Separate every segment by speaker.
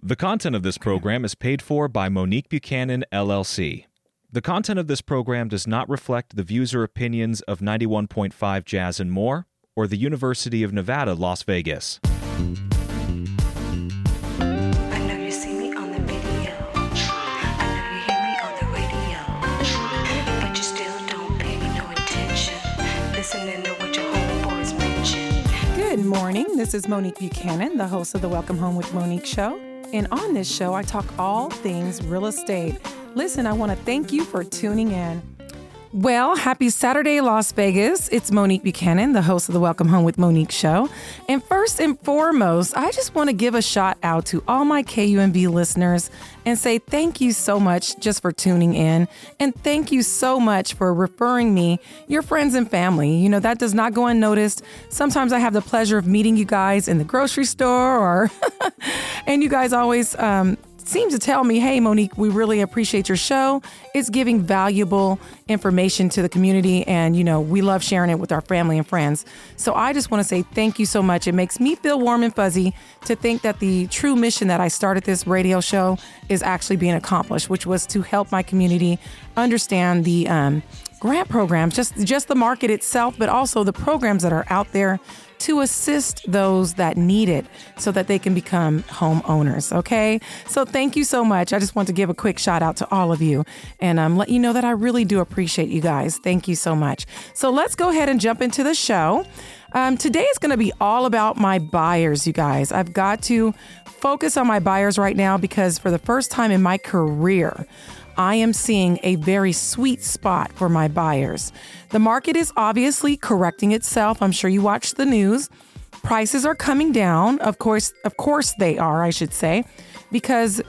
Speaker 1: The content of this program is paid for by Monique Buchanan, LLC. The content of this program does not reflect the views or opinions of 91.5 Jazz and More or the University of Nevada, Las Vegas.
Speaker 2: I know you see me on the video. I know you hear me on the radio. But you still don't pay me no attention. Listening to what your homeboys mention.
Speaker 3: Good morning. This is Monique Buchanan, the host of the Welcome Home with Monique show. And on this show, I talk all things real estate. Listen, I want to thank you for tuning in. Well, happy Saturday, Las Vegas. It's Monique Buchanan, the host of the Welcome Home with Monique show. And first and foremost, I just want to give a shout out to all my KUNV listeners and say thank you so much just for tuning in. And thank you so much for referring me, your friends and family. You know, that does not go unnoticed. Sometimes I have the pleasure of meeting you guys in the grocery store or, and you guys always, um, seem to tell me, hey, Monique, we really appreciate your show. It's giving valuable information to the community, and you know, we love sharing it with our family and friends. So I just want to say thank you so much. It makes me feel warm and fuzzy to think that the true mission that I started this radio show is actually being accomplished, which was to help my community understand the um, grant programs, just just the market itself, but also the programs that are out there to assist those that need it so that they can become homeowners. Okay. So thank you so much. I just want to give a quick shout out to all of you and um, let you know that I really do appreciate you guys. Thank you so much. So let's go ahead and jump into the show. Um, today is going to be all about my buyers, you guys. I've got to focus on my buyers right now because for the first time in my career, I am seeing a very sweet spot for my buyers. The market is obviously correcting itself. I'm sure you watch the news. Prices are coming down. Of course, of course they are, I should say, because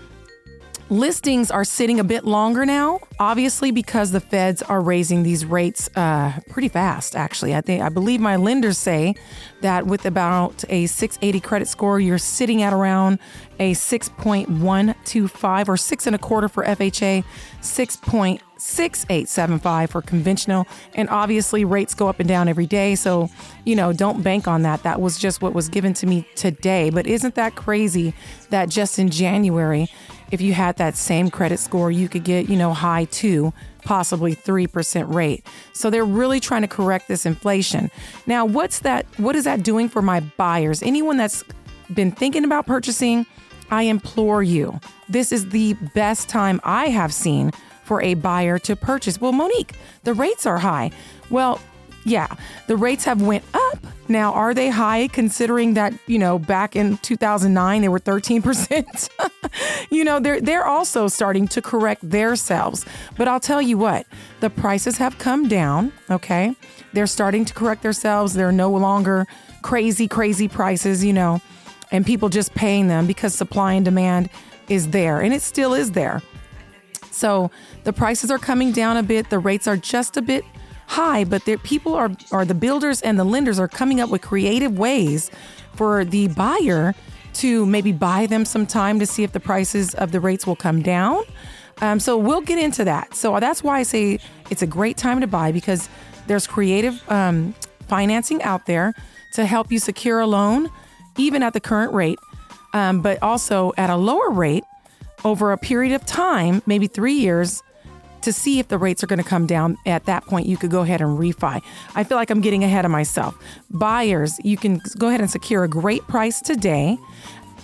Speaker 3: listings are sitting a bit longer now obviously because the feds are raising these rates uh, pretty fast actually. I think i believe my lenders say that with about a 680 credit score you're sitting at around a 6.125 or six and a quarter for fha 6.6875 for conventional and obviously rates go up and down every day. So you know don't bank on that. That was just what was given to me today. But isn't that crazy that just in january if you had that same credit score, you could get, you know, high two, possibly 3% rate. So they're really trying to correct this inflation. Now, what's that what is that doing for my buyers? Anyone that's been thinking about purchasing, I implore you. This is the best time I have seen for a buyer to purchase. Well, Monique, the rates are high. Well, yeah, the rates have went up. Now, are they high considering that, you know, back in 2009 they were 13%? you know, they're they're also starting to correct themselves. But I'll tell you what, the prices have come down, okay? They're starting to correct themselves. They're no longer crazy crazy prices, you know, and people just paying them because supply and demand is there and it still is there. So, the prices are coming down a bit, the rates are just a bit high, but there people are are the builders and the lenders are coming up with creative ways for the buyer to maybe buy them some time to see if the prices of the rates will come down. Um, so we'll get into that. So that's why I say it's a great time to buy because there's creative um, financing out there to help you secure a loan, even at the current rate, um, but also at a lower rate over a period of time, maybe three years, to see if the rates are going to come down at that point you could go ahead and refi. I feel like i'm getting ahead of myself. Buyers you can go ahead and secure a great price today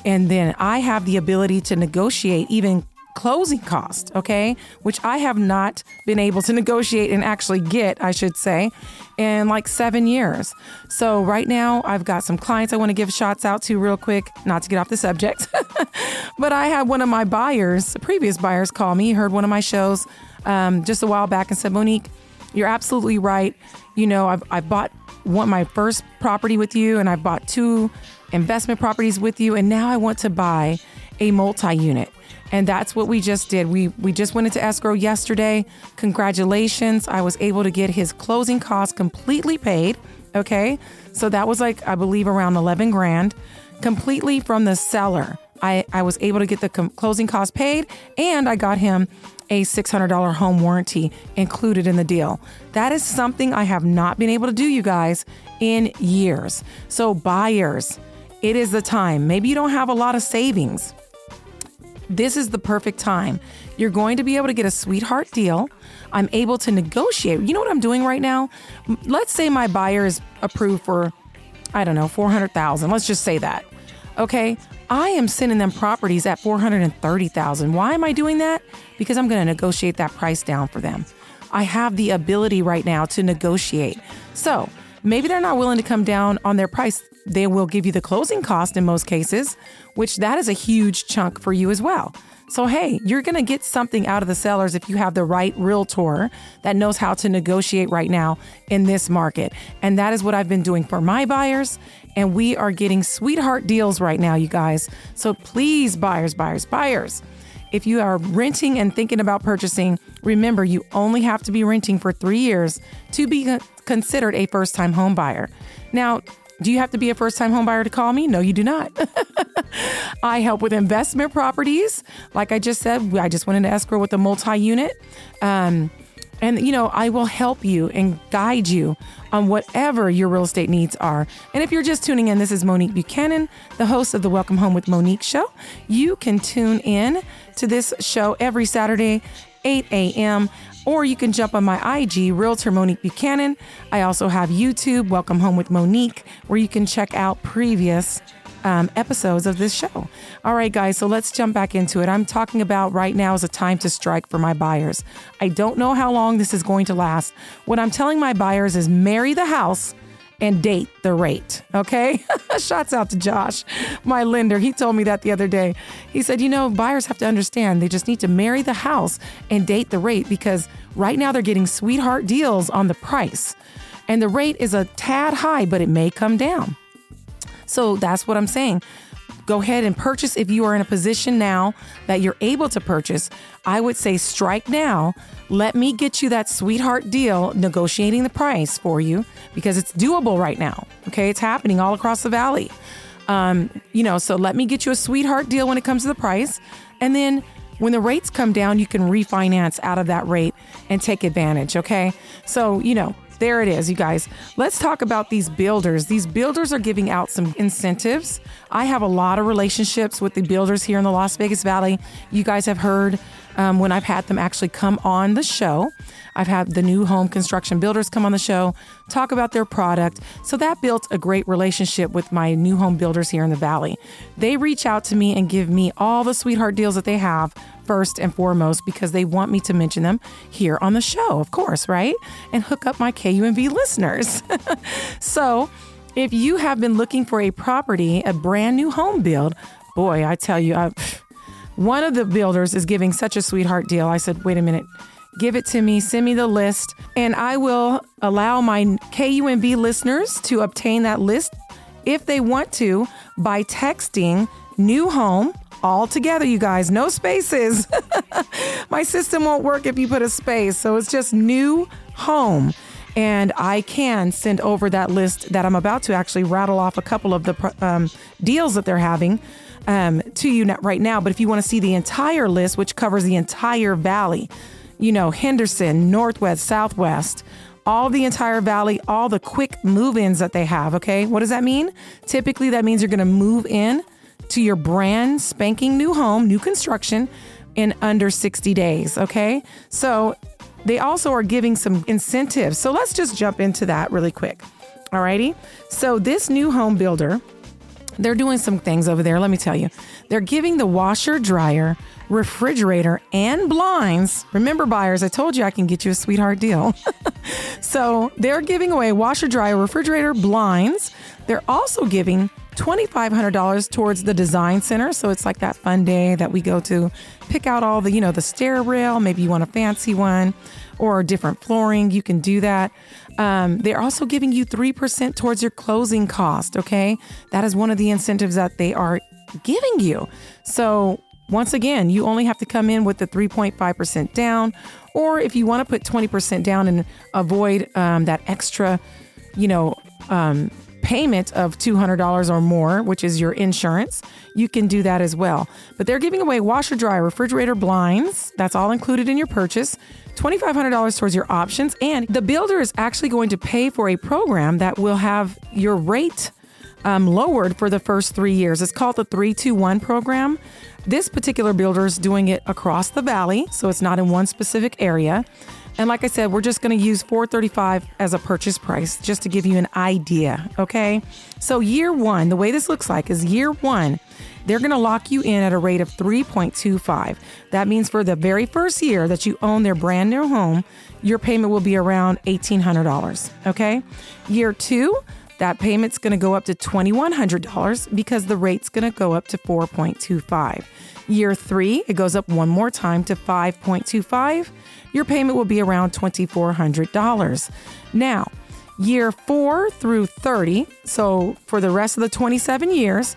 Speaker 3: and then i have the ability to negotiate even closing cost okay? Which i have not been able to negotiate and actually get i should say in like seven years. So right now i've got some clients i want to give shots out to real quick not to get off the subject but i had one of my buyers previous buyers call me heard one of my shows um, just a while back and said, Monique, you're absolutely right. You know, I've, I've bought one my first property with you, and I've bought two investment properties with you, and now I want to buy a multi-unit. And that's what we just did. We we just went into escrow yesterday. Congratulations. I was able to get his closing costs completely paid. Okay. So that was like, I believe, around 11 grand completely from the seller. I, I was able to get the com- closing costs paid and I got him a $600 home warranty included in the deal. That is something I have not been able to do, you guys, in years. So, buyers, it is the time. Maybe you don't have a lot of savings. this is the perfect time. You're going to be able to get a sweetheart deal. I'm able to negotiate. You know what I'm doing right now? Let's say my buyer is approved for, I don't know, 400,000. Let's just say that. Okay. I am sending them properties at 430,000. Why am I doing that? Because I'm going to negotiate that price down for them. I have the ability right now to negotiate. So maybe they're not willing to come down on their price. They will give you the closing cost in most cases, which that is a huge chunk for you as well. So, hey, you're going to get something out of the sellers if you have the right realtor that knows how to negotiate right now in this market. And that is what I've been doing for my buyers. And we are getting sweetheart deals right now, you guys. So, please, buyers, buyers, buyers, if you are renting and thinking about purchasing, remember you only have to be renting for three years to be considered a first time home buyer. Now, do you have to be a first time home buyer to call me? No, you do not. I help with investment properties. Like I just said, I just went into escrow with a multi unit. Um, and, you know, I will help you and guide you on whatever your real estate needs are. And if you're just tuning in, this is Monique Buchanan, the host of the Welcome Home with Monique show. You can tune in to this show every Saturday, 8 a.m or you can jump on my IG, Realtor Monique Buchanan. I also have YouTube, Welcome Home with Monique, where you can check out previous um, episodes of this show. All right, guys, so let's jump back into it. I'm talking about right now is a time to strike for my buyers. I don't know how long this is going to last. What I'm telling my buyers is marry the house and date the rate. Okay. Shots out to Josh, my lender. He told me that the other day. He said, you know, buyers have to understand they just need to marry the house and date the rate because right now they're getting sweetheart deals on the price. And the rate is a tad high, but it may come down. So that's what I'm saying. Go ahead and purchase if you are in a position now that you're able to purchase. I would say strike now. Let me get you that sweetheart deal negotiating the price for you because it's doable right now. Okay, it's happening all across the valley. Um, you know, so let me get you a sweetheart deal when it comes to the price. And then when the rates come down, you can refinance out of that rate and take advantage. Okay. So, you know, there it is, you guys. Let's talk about these builders. These builders are giving out some incentives. I have a lot of relationships with the builders here in the Las Vegas Valley. You guys have heard um, when I've had them actually come on the show. I've had the new home construction builders come on the show, talk about their product. So that built a great relationship with my new home builders here in the Valley. They reach out to me and give me all the sweetheart deals that they have first and foremost because they want me to mention them here on the show, of course, right? And hook up my KUNV listeners. so, if you have been looking for a property, a brand new home build, boy, I tell you, I, one of the builders is giving such a sweetheart deal. I said, wait a minute, give it to me, send me the list, and I will allow my KUNV listeners to obtain that list if they want to by texting new home all together, you guys, no spaces. my system won't work if you put a space. So it's just new home. And I can send over that list that I'm about to actually rattle off a couple of the um, deals that they're having um, to you right now. But if you want to see the entire list, which covers the entire valley, you know, Henderson, Northwest, Southwest, all the entire valley, all the quick move ins that they have. Okay. What does that mean? Typically, that means you're going to move in to your brand spanking new home, new construction in under 60 days. Okay. So they also are giving some incentives. So let's just jump into that really quick. Alrighty. So this new home builder, they're doing some things over there. Let me tell you. They're giving the washer, dryer, refrigerator, and blinds. Remember, buyers, I told you I can get you a sweetheart deal. so they're giving away washer, dryer, refrigerator, blinds. They're also giving $2,500 towards the design center. So it's like that fun day that we go to pick out all the, you know, the stair rail. Maybe you want a fancy one or different flooring. You can do that. Um, they're also giving you 3% towards your closing cost. Okay. That is one of the incentives that they are giving you. So once again, you only have to come in with the 3.5% down, or if you want to put 20% down and avoid um, that extra, you know, um, payment of $200 or more, which is your insurance, you can do that as well. But they're giving away washer, dryer, refrigerator, blinds. That's all included in your purchase. $2,500 towards your options. And the builder is actually going to pay for a program that will have your rate um, lowered for the first three years. It's called the 321 program. This particular builder is doing it across the valley, so it's not in one specific area. And like I said, we're just going to use 435 as a purchase price just to give you an idea, okay? So year 1, the way this looks like is year 1, they're going to lock you in at a rate of 3.25. That means for the very first year that you own their brand new home, your payment will be around $1800, okay? Year 2, that payment's going to go up to $2,100 because the rate's going to go up to 4.25. Year three, it goes up one more time to 5.25. Your payment will be around $2,400. Now, year four through 30, so for the rest of the 27 years,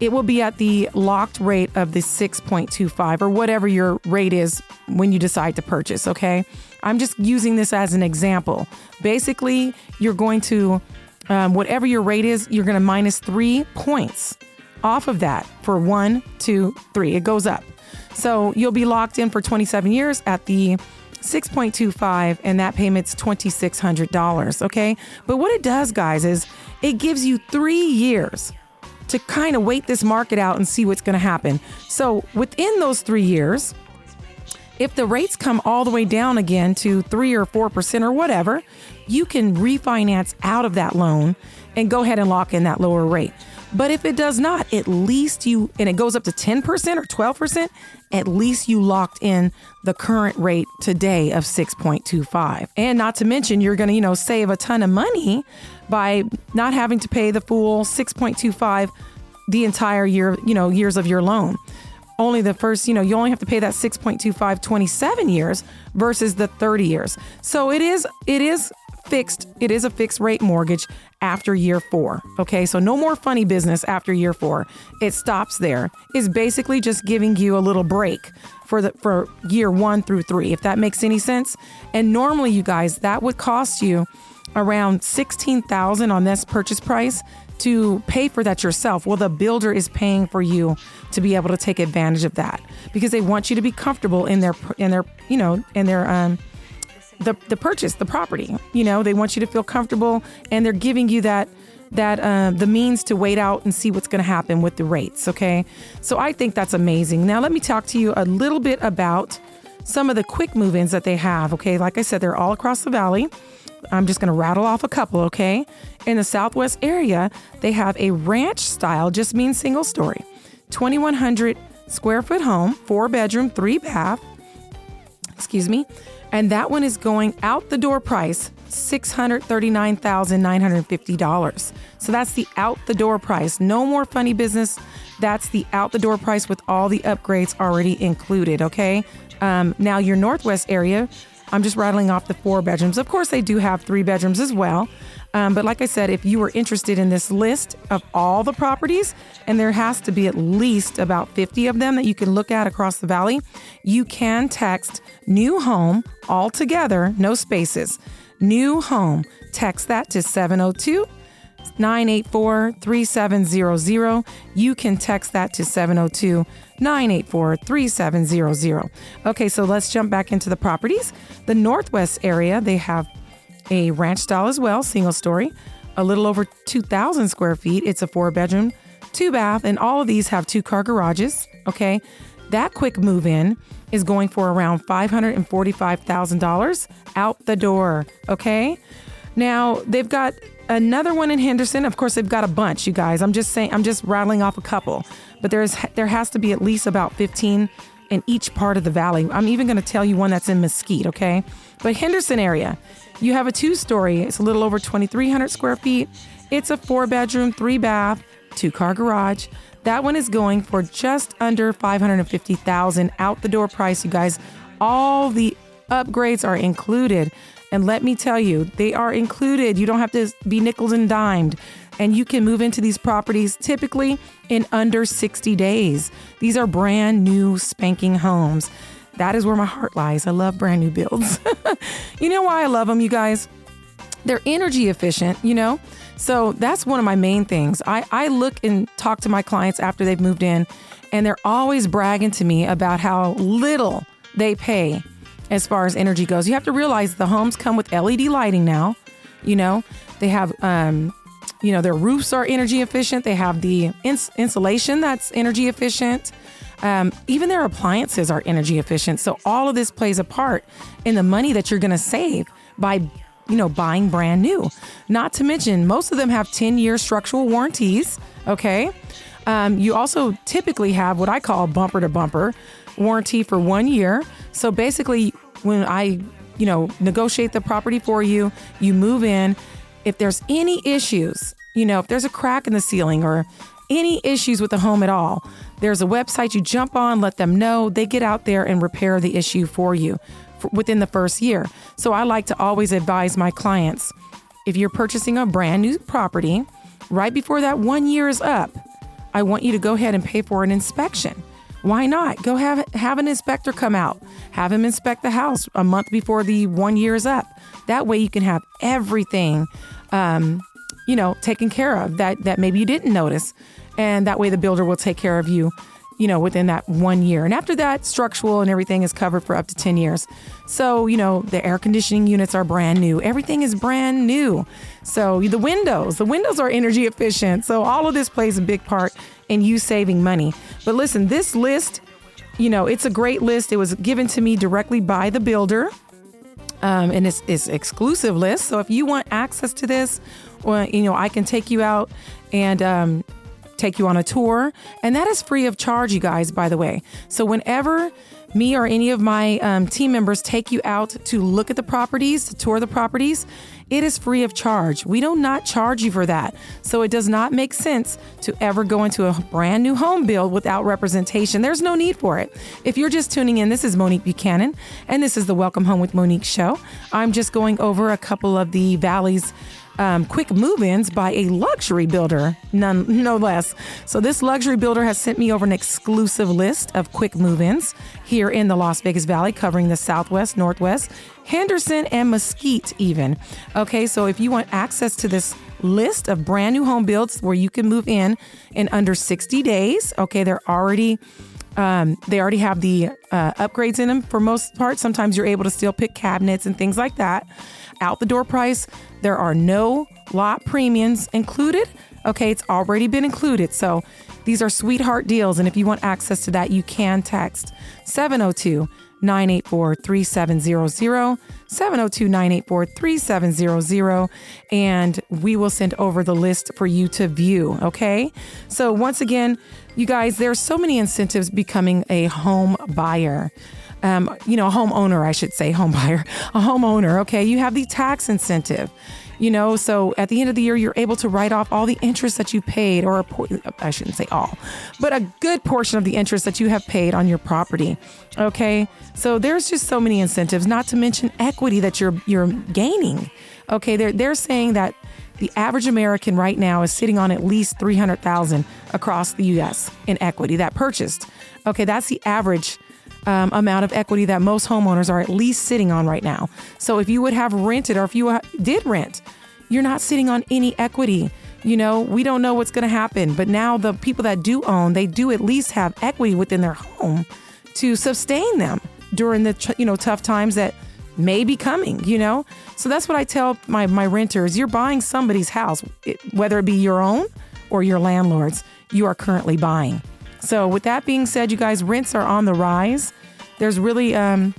Speaker 3: it will be at the locked rate of the 6.25 or whatever your rate is when you decide to purchase, okay? I'm just using this as an example. Basically, you're going to, um, whatever your rate is, you're going to minus three points off of that for one, two, three. It goes up. So you'll be locked in for 27 years at the 6.25 and that payment's $2600 okay but what it does guys is it gives you three years to kind of wait this market out and see what's going to happen. So within those three years if the rates come all the way down again to 3 or 4% or whatever you can refinance out of that loan and go ahead and lock in that lower rate but if it does not, at least you, and it goes up to 10% or 12%, at least you locked in the current rate today of 6.25. And not to mention, you're going to, you know, save a ton of money by not having to pay the full 6.25 the entire year, you know, years of your loan. Only the first, you know, you only have to pay that 6.25 27 years versus the 30 years. So it is, it is fixed, it is a fixed rate mortgage after year four. Okay, so no more funny business after year four. It stops there. It's basically just giving you a little break for the for year one through three, if that makes any sense. And normally, you guys, that would cost you around sixteen thousand on this purchase price to pay for that yourself. Well, the builder is paying for you to be able to take advantage of that because they want you to be comfortable in their in their you know in their um the the purchase, the property. You know, they want you to feel comfortable, and they're giving you that that uh, the means to wait out and see what's going to happen with the rates. Okay, so I think that's amazing. Now let me talk to you a little bit about some of the quick move-ins that they have. Okay, like I said, they're all across the valley. I'm just going to rattle off a couple. Okay, in the Southwest area, they have a ranch style, just means single story, 2,100 square foot home, four bedroom, three bath. Excuse me and that one is going out the door price $639,950. So that's the out the door price. No more funny business. That's the out the door price with all the upgrades already included. Okay. Um, now, your Northwest area, I'm just rattling off the four bedrooms. Of course, they do have three bedrooms as well. Um, but like I said, if you are interested in this list of all the properties, and there has to be at least about 50 of them that you can look at across the valley, you can text new home all together, no spaces. New home. Text that to 702 984 3700. You can text that to 702 984 3700. Okay, so let's jump back into the properties. The Northwest area, they have a ranch style as well, single story, a little over 2,000 square feet. It's a four bedroom, two bath, and all of these have two car garages. Okay. That quick move in is going for around $545,000 out the door. Okay. Now they've got another one in Henderson. Of course, they've got a bunch, you guys. I'm just saying, I'm just rattling off a couple, but there's there has to be at least about 15 in each part of the valley. I'm even going to tell you one that's in Mesquite. Okay, but Henderson area, you have a two story, it's a little over 2,300 square feet. It's a four bedroom, three bath, two car garage. That one is going for just under 550,000 out the door price, you guys. All the upgrades are included. And let me tell you, they are included. You don't have to be nickel and dimed. And you can move into these properties typically in under 60 days. These are brand new spanking homes. That is where my heart lies. I love brand new builds. you know why I love them, you guys? They're energy efficient, you know? So that's one of my main things. I, I look and talk to my clients after they've moved in, and they're always bragging to me about how little they pay as far as energy goes. You have to realize the homes come with LED lighting now. You know, they have, um, you know, their roofs are energy efficient. They have the ins- insulation that's energy efficient. Um, even their appliances are energy efficient. So all of this plays a part in the money that you're going to save by you know buying brand new. Not to mention most of them have 10 year structural warranties. Okay. Um, you also typically have what I call bumper to bumper warranty for one year. So basically, when I you know negotiate the property for you, you move in. If there's any issues, you know if there's a crack in the ceiling or any issues with the home at all, there's a website you jump on, let them know. They get out there and repair the issue for you for within the first year. So I like to always advise my clients if you're purchasing a brand new property, right before that one year is up, I want you to go ahead and pay for an inspection. Why not? Go have have an inspector come out. Have him inspect the house a month before the one year is up. That way you can have everything um, you know, taken care of that that maybe you didn't notice. And that way the builder will take care of you, you know, within that one year. And after that, structural and everything is covered for up to 10 years. So, you know, the air conditioning units are brand new. Everything is brand new. So the windows, the windows are energy efficient. So all of this plays a big part in you saving money. But listen, this list, you know, it's a great list. It was given to me directly by the builder. Um, and it's, it's exclusive list. So if you want access to this, well, you know, I can take you out and um, take you on a tour, and that is free of charge, you guys. By the way, so whenever me or any of my um, team members take you out to look at the properties, to tour the properties, it is free of charge. We do not charge you for that. So it does not make sense to ever go into a brand new home build without representation. There's no need for it. If you're just tuning in, this is Monique Buchanan, and this is the Welcome Home with Monique show. I'm just going over a couple of the Valley's um, quick move ins by a luxury builder, none, no less. So, this luxury builder has sent me over an exclusive list of quick move ins here in the Las Vegas Valley, covering the Southwest, Northwest, Henderson, and Mesquite, even. Okay, so if you want access to this list of brand new home builds where you can move in in under 60 days, okay, they're already. Um, they already have the uh, upgrades in them for most part. Sometimes you're able to still pick cabinets and things like that. Out the door price, there are no lot premiums included. Okay, it's already been included. So these are sweetheart deals. And if you want access to that, you can text 702 984 3700. 702 984 3700. And we will send over the list for you to view. Okay. So once again, you guys, there's so many incentives becoming a home buyer. Um, you know, a homeowner, I should say, home buyer, a homeowner. Okay, you have the tax incentive. You know, so at the end of the year, you're able to write off all the interest that you paid, or por- I shouldn't say all, but a good portion of the interest that you have paid on your property. Okay, so there's just so many incentives, not to mention equity that you're you're gaining. Okay, they're they're saying that the average American right now is sitting on at least 300,000 across the US in equity that purchased. Okay, that's the average um, amount of equity that most homeowners are at least sitting on right now. So if you would have rented or if you did rent, you're not sitting on any equity. You know, we don't know what's going to happen, but now the people that do own, they do at least have equity within their home to sustain them during the you know tough times that may be coming, you know? So that's what I tell my, my renters. You're buying somebody's house, whether it be your own or your landlord's, you are currently buying. So with that being said, you guys, rents are on the rise. There's really, um,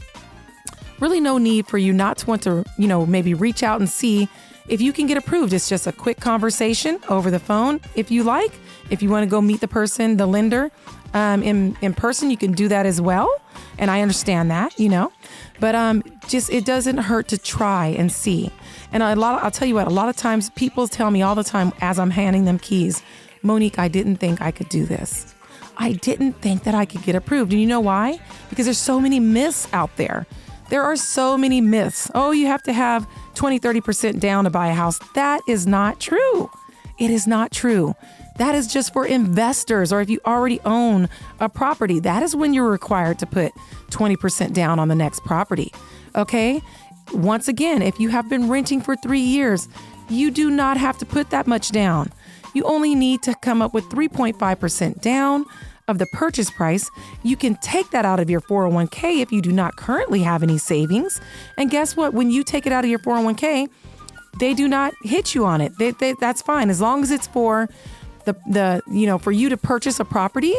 Speaker 3: really no need for you not to want to, you know, maybe reach out and see if you can get approved. It's just a quick conversation over the phone if you like. If you want to go meet the person, the lender, um, in in person, you can do that as well. And I understand that, you know, but um, just it doesn't hurt to try and see. And a lot, of, I'll tell you what, a lot of times people tell me all the time as I'm handing them keys, Monique, I didn't think I could do this. I didn't think that I could get approved. And you know why? Because there's so many myths out there. There are so many myths. Oh, you have to have 20, 30% down to buy a house. That is not true. It is not true. That is just for investors or if you already own a property. That is when you're required to put 20% down on the next property. Okay? Once again, if you have been renting for three years, you do not have to put that much down. You only need to come up with 3.5% down of the purchase price. You can take that out of your 401k if you do not currently have any savings. And guess what? When you take it out of your 401k, they do not hit you on it. They, they, that's fine as long as it's for the the you know for you to purchase a property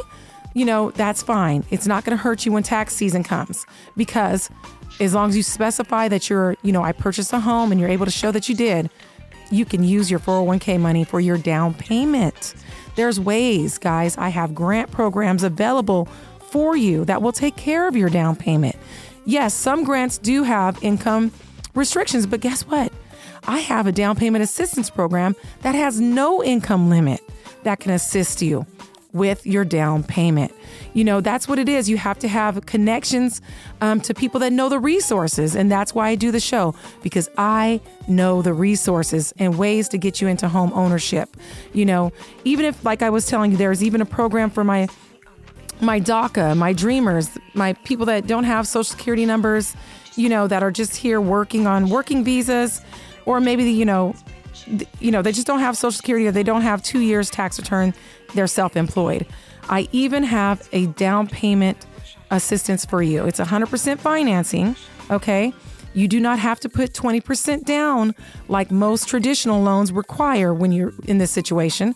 Speaker 3: you know, that's fine. It's not going to hurt you when tax season comes because as long as you specify that you're, you know, I purchased a home and you're able to show that you did, you can use your 401k money for your down payment. There's ways, guys. I have grant programs available for you that will take care of your down payment. Yes, some grants do have income restrictions, but guess what? I have a down payment assistance program that has no income limit that can assist you with your down payment. You know, that's what it is. You have to have connections um, to people that know the resources. And that's why I do the show, because I know the resources and ways to get you into home ownership. You know, even if, like I was telling you, there's even a program for my my DACA, my dreamers, my people that don't have social security numbers, you know, that are just here working on working visas, or maybe, you know, you know, they just don't have social security or they don't have two years tax return, they're self employed. I even have a down payment assistance for you. It's 100% financing, okay? You do not have to put 20% down like most traditional loans require when you're in this situation.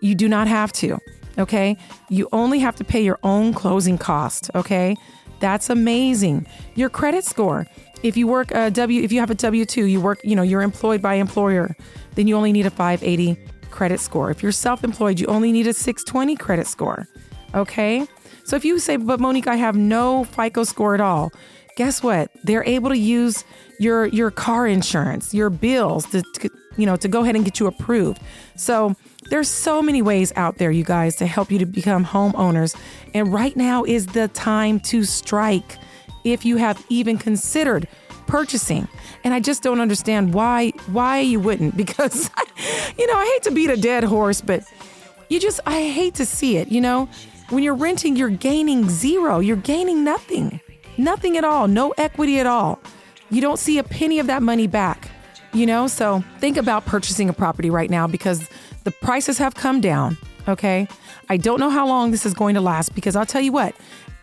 Speaker 3: You do not have to okay? You only have to pay your own closing cost, okay? That's amazing. Your credit score. If you work a W if you have a W2, you work, you know, you're employed by employer, then you only need a 580 credit score. If you're self-employed, you only need a 620 credit score. Okay? So if you say, "But Monique, I have no FICO score at all." Guess what? They're able to use your your car insurance, your bills to, to you know, to go ahead and get you approved. So there's so many ways out there, you guys, to help you to become homeowners. And right now is the time to strike if you have even considered purchasing. And I just don't understand why why you wouldn't because you know, I hate to beat a dead horse, but you just I hate to see it, you know? When you're renting, you're gaining zero. You're gaining nothing. Nothing at all. No equity at all. You don't see a penny of that money back. You know, so think about purchasing a property right now because the prices have come down. Okay. I don't know how long this is going to last because I'll tell you what,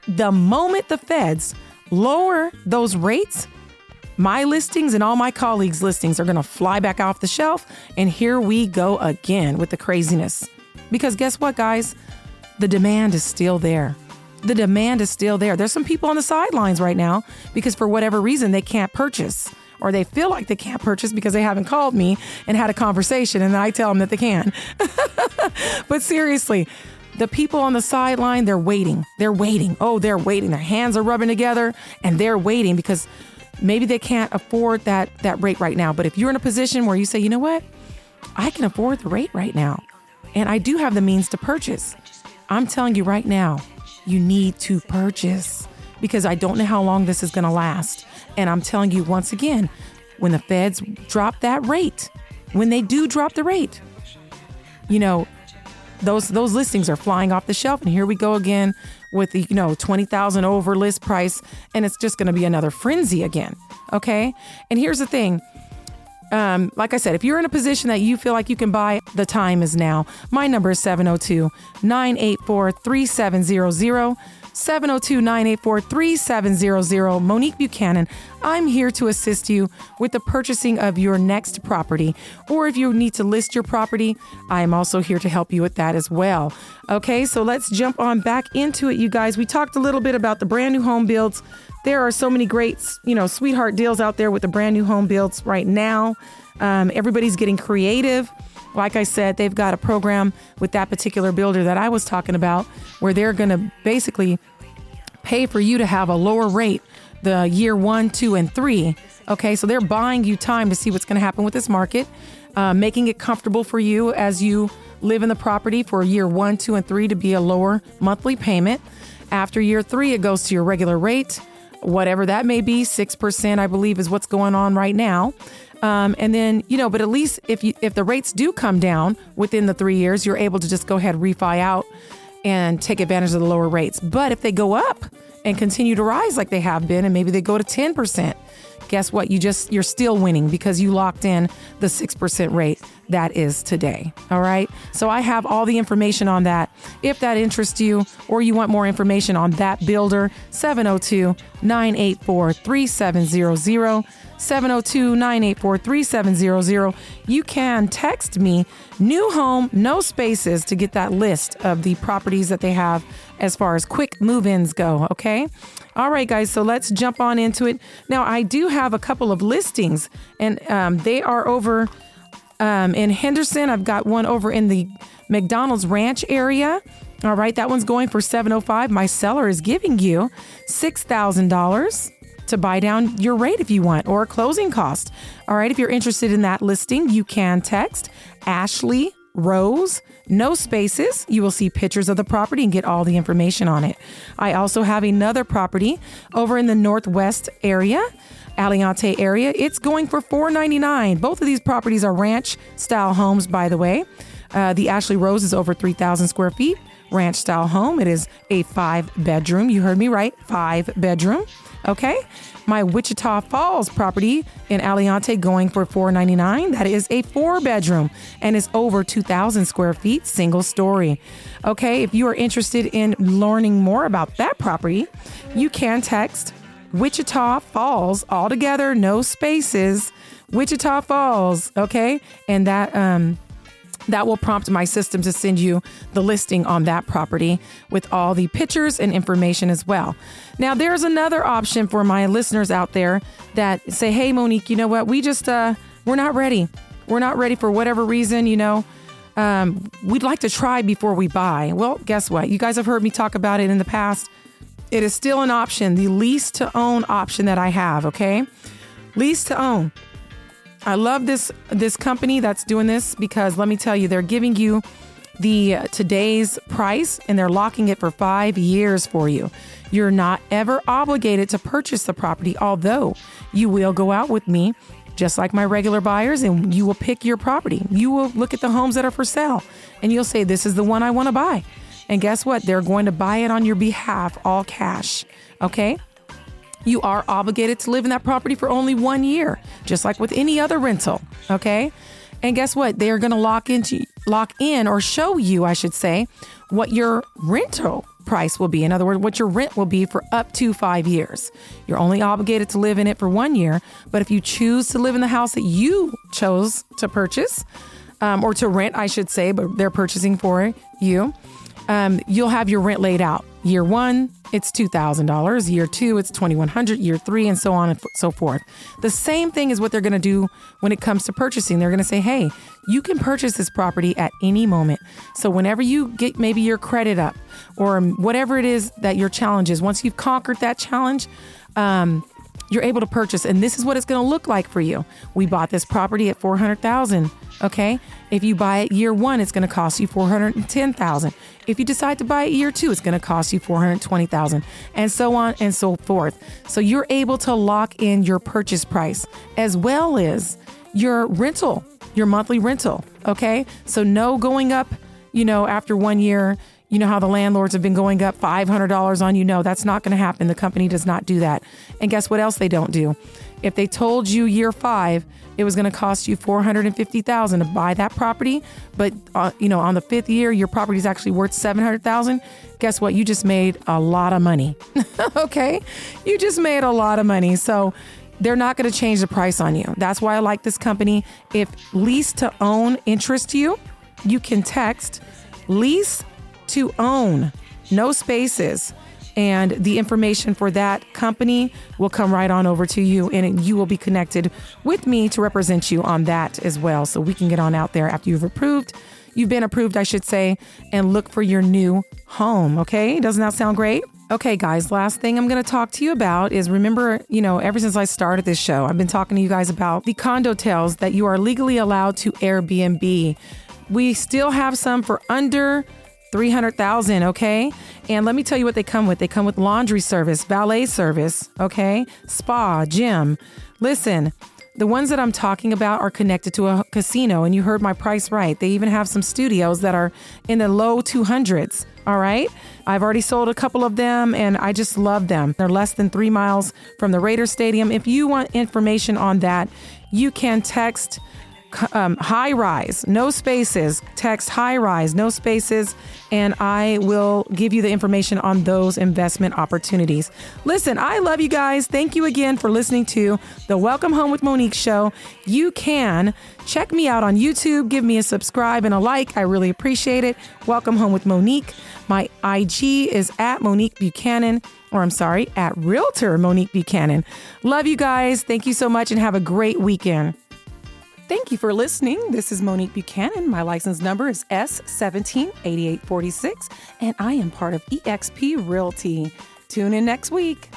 Speaker 3: the moment the feds lower those rates, my listings and all my colleagues' listings are going to fly back off the shelf. And here we go again with the craziness. Because guess what, guys? The demand is still there. The demand is still there. There's some people on the sidelines right now because for whatever reason they can't purchase or they feel like they can't purchase because they haven't called me and had a conversation and I tell them that they can. but seriously, the people on the sideline, they're waiting. They're waiting. Oh, they're waiting. Their hands are rubbing together and they're waiting because maybe they can't afford that that rate right now. But if you're in a position where you say, "You know what? I can afford the rate right now and I do have the means to purchase." I'm telling you right now, you need to purchase because I don't know how long this is going to last. And I'm telling you once again, when the feds drop that rate, when they do drop the rate, you know, those those listings are flying off the shelf and here we go again with the you know 20,000 over list price and it's just going to be another frenzy again okay and here's the thing um, like I said, if you're in a position that you feel like you can buy, the time is now. My number is 702 984 3700. 702 984 3700. Monique Buchanan, I'm here to assist you with the purchasing of your next property. Or if you need to list your property, I am also here to help you with that as well. Okay, so let's jump on back into it, you guys. We talked a little bit about the brand new home builds. There are so many great, you know, sweetheart deals out there with the brand new home builds right now. Um, everybody's getting creative. Like I said, they've got a program with that particular builder that I was talking about where they're going to basically pay for you to have a lower rate the year one, two, and three. Okay, so they're buying you time to see what's going to happen with this market, uh, making it comfortable for you as you live in the property for year one, two, and three to be a lower monthly payment. After year three, it goes to your regular rate, whatever that may be. 6%, I believe, is what's going on right now. Um, and then you know, but at least if you if the rates do come down within the three years, you're able to just go ahead refi out and take advantage of the lower rates. But if they go up and continue to rise like they have been, and maybe they go to ten percent, guess what? You just you're still winning because you locked in the six percent rate. That is today. All right. So I have all the information on that. If that interests you or you want more information on that builder, 702 984 3700. 702 984 3700. You can text me new home, no spaces to get that list of the properties that they have as far as quick move ins go. Okay. All right, guys. So let's jump on into it. Now, I do have a couple of listings, and um, they are over um, in Henderson. I've got one over in the MacDonald's Ranch area. All right, that one's going for 705. My seller is giving you $6,000 to buy down your rate if you want or a closing cost. All right, if you're interested in that listing, you can text Ashley Rose, no spaces. You will see pictures of the property and get all the information on it. I also have another property over in the Northwest area. Aliante area. It's going for 499. Both of these properties are ranch style homes, by the way. Uh, the Ashley Rose is over 3,000 square feet, ranch style home. It is a five bedroom. You heard me right, five bedroom. Okay. My Wichita Falls property in Aliante going for 499. That is a four bedroom and is over 2,000 square feet, single story. Okay. If you are interested in learning more about that property, you can text Wichita Falls all together, no spaces. Wichita Falls, okay? And that um that will prompt my system to send you the listing on that property with all the pictures and information as well. Now, there's another option for my listeners out there that say, "Hey Monique, you know what? We just uh we're not ready. We're not ready for whatever reason, you know. Um, we'd like to try before we buy." Well, guess what? You guys have heard me talk about it in the past. It is still an option, the lease to own option that I have, okay? Lease to own. I love this this company that's doing this because let me tell you, they're giving you the uh, today's price and they're locking it for 5 years for you. You're not ever obligated to purchase the property, although you will go out with me just like my regular buyers and you will pick your property. You will look at the homes that are for sale and you'll say this is the one I want to buy. And guess what? They're going to buy it on your behalf, all cash. Okay? You are obligated to live in that property for only one year, just like with any other rental. Okay? And guess what? They are going to lock into lock in or show you, I should say, what your rental price will be. In other words, what your rent will be for up to five years. You're only obligated to live in it for one year, but if you choose to live in the house that you chose to purchase, um, or to rent, I should say, but they're purchasing for you, um, you'll have your rent laid out. Year one, it's $2,000. Year two, it's 2,100. Year three, and so on and so forth. The same thing is what they're going to do when it comes to purchasing. They're going to say, hey, you can purchase this property at any moment. So whenever you get maybe your credit up or whatever it is that your challenge is, once you've conquered that challenge, um, you're able to purchase and this is what it's going to look like for you. We bought this property at 400000 okay? If you buy it year one it's going to cost you 410000 if you decide to buy it year two it's going to cost you 420000 and so on and so forth. So you're able to lock in your purchase price as well as your rental your monthly rental okay? So no going up you know after one year you know how the landlords have been going up $500 on you. No, that's not going to happen. The company does not do that. And guess what else they don't do? If they told you year five it was going to cost you 450000 to buy that property, but uh, you know on the fifth year your property is actually worth 700000 guess what? You just made a lot of money. okay? You just made a lot of money. So they're not going to change the price on you. That's why I like this company. If lease to own interests you, you can text lease to own, no spaces. And the information for that company will come right on over to you, and you will be connected with me to represent you on that as well. So we can get on out there after you've approved. You've been approved, I should say, and look for your new home. Okay. Doesn't that sound great? Okay, guys, last thing I'm going to talk to you about is remember, you know, ever since I started this show, I've been talking to you guys about the Condotels that you are legally allowed to Airbnb. We still have some for under 300,000, okay? And let me tell you what they come with. They come with laundry service, valet service, okay? Spa, gym. Listen, the ones that I'm talking about are connected to a casino, and you heard my price right. They even have some studios that are in the low 200s. All right. I've already sold a couple of them and I just love them. They're less than three miles from the Raiders Stadium. If you want information on that, you can text um, high rise, no spaces. Text high rise, no spaces, and I will give you the information on those investment opportunities. Listen, I love you guys. Thank you again for listening to the Welcome Home with Monique show. You can check me out on YouTube, give me a subscribe and a like. I really appreciate it. Welcome Home with Monique. My IG is at Monique Buchanan, or I'm sorry, at Realtor Monique Buchanan. Love you guys. Thank you so much and have a great weekend. Thank you for listening. This is Monique Buchanan. My license number is S178846, and I am part of eXp Realty. Tune in next week.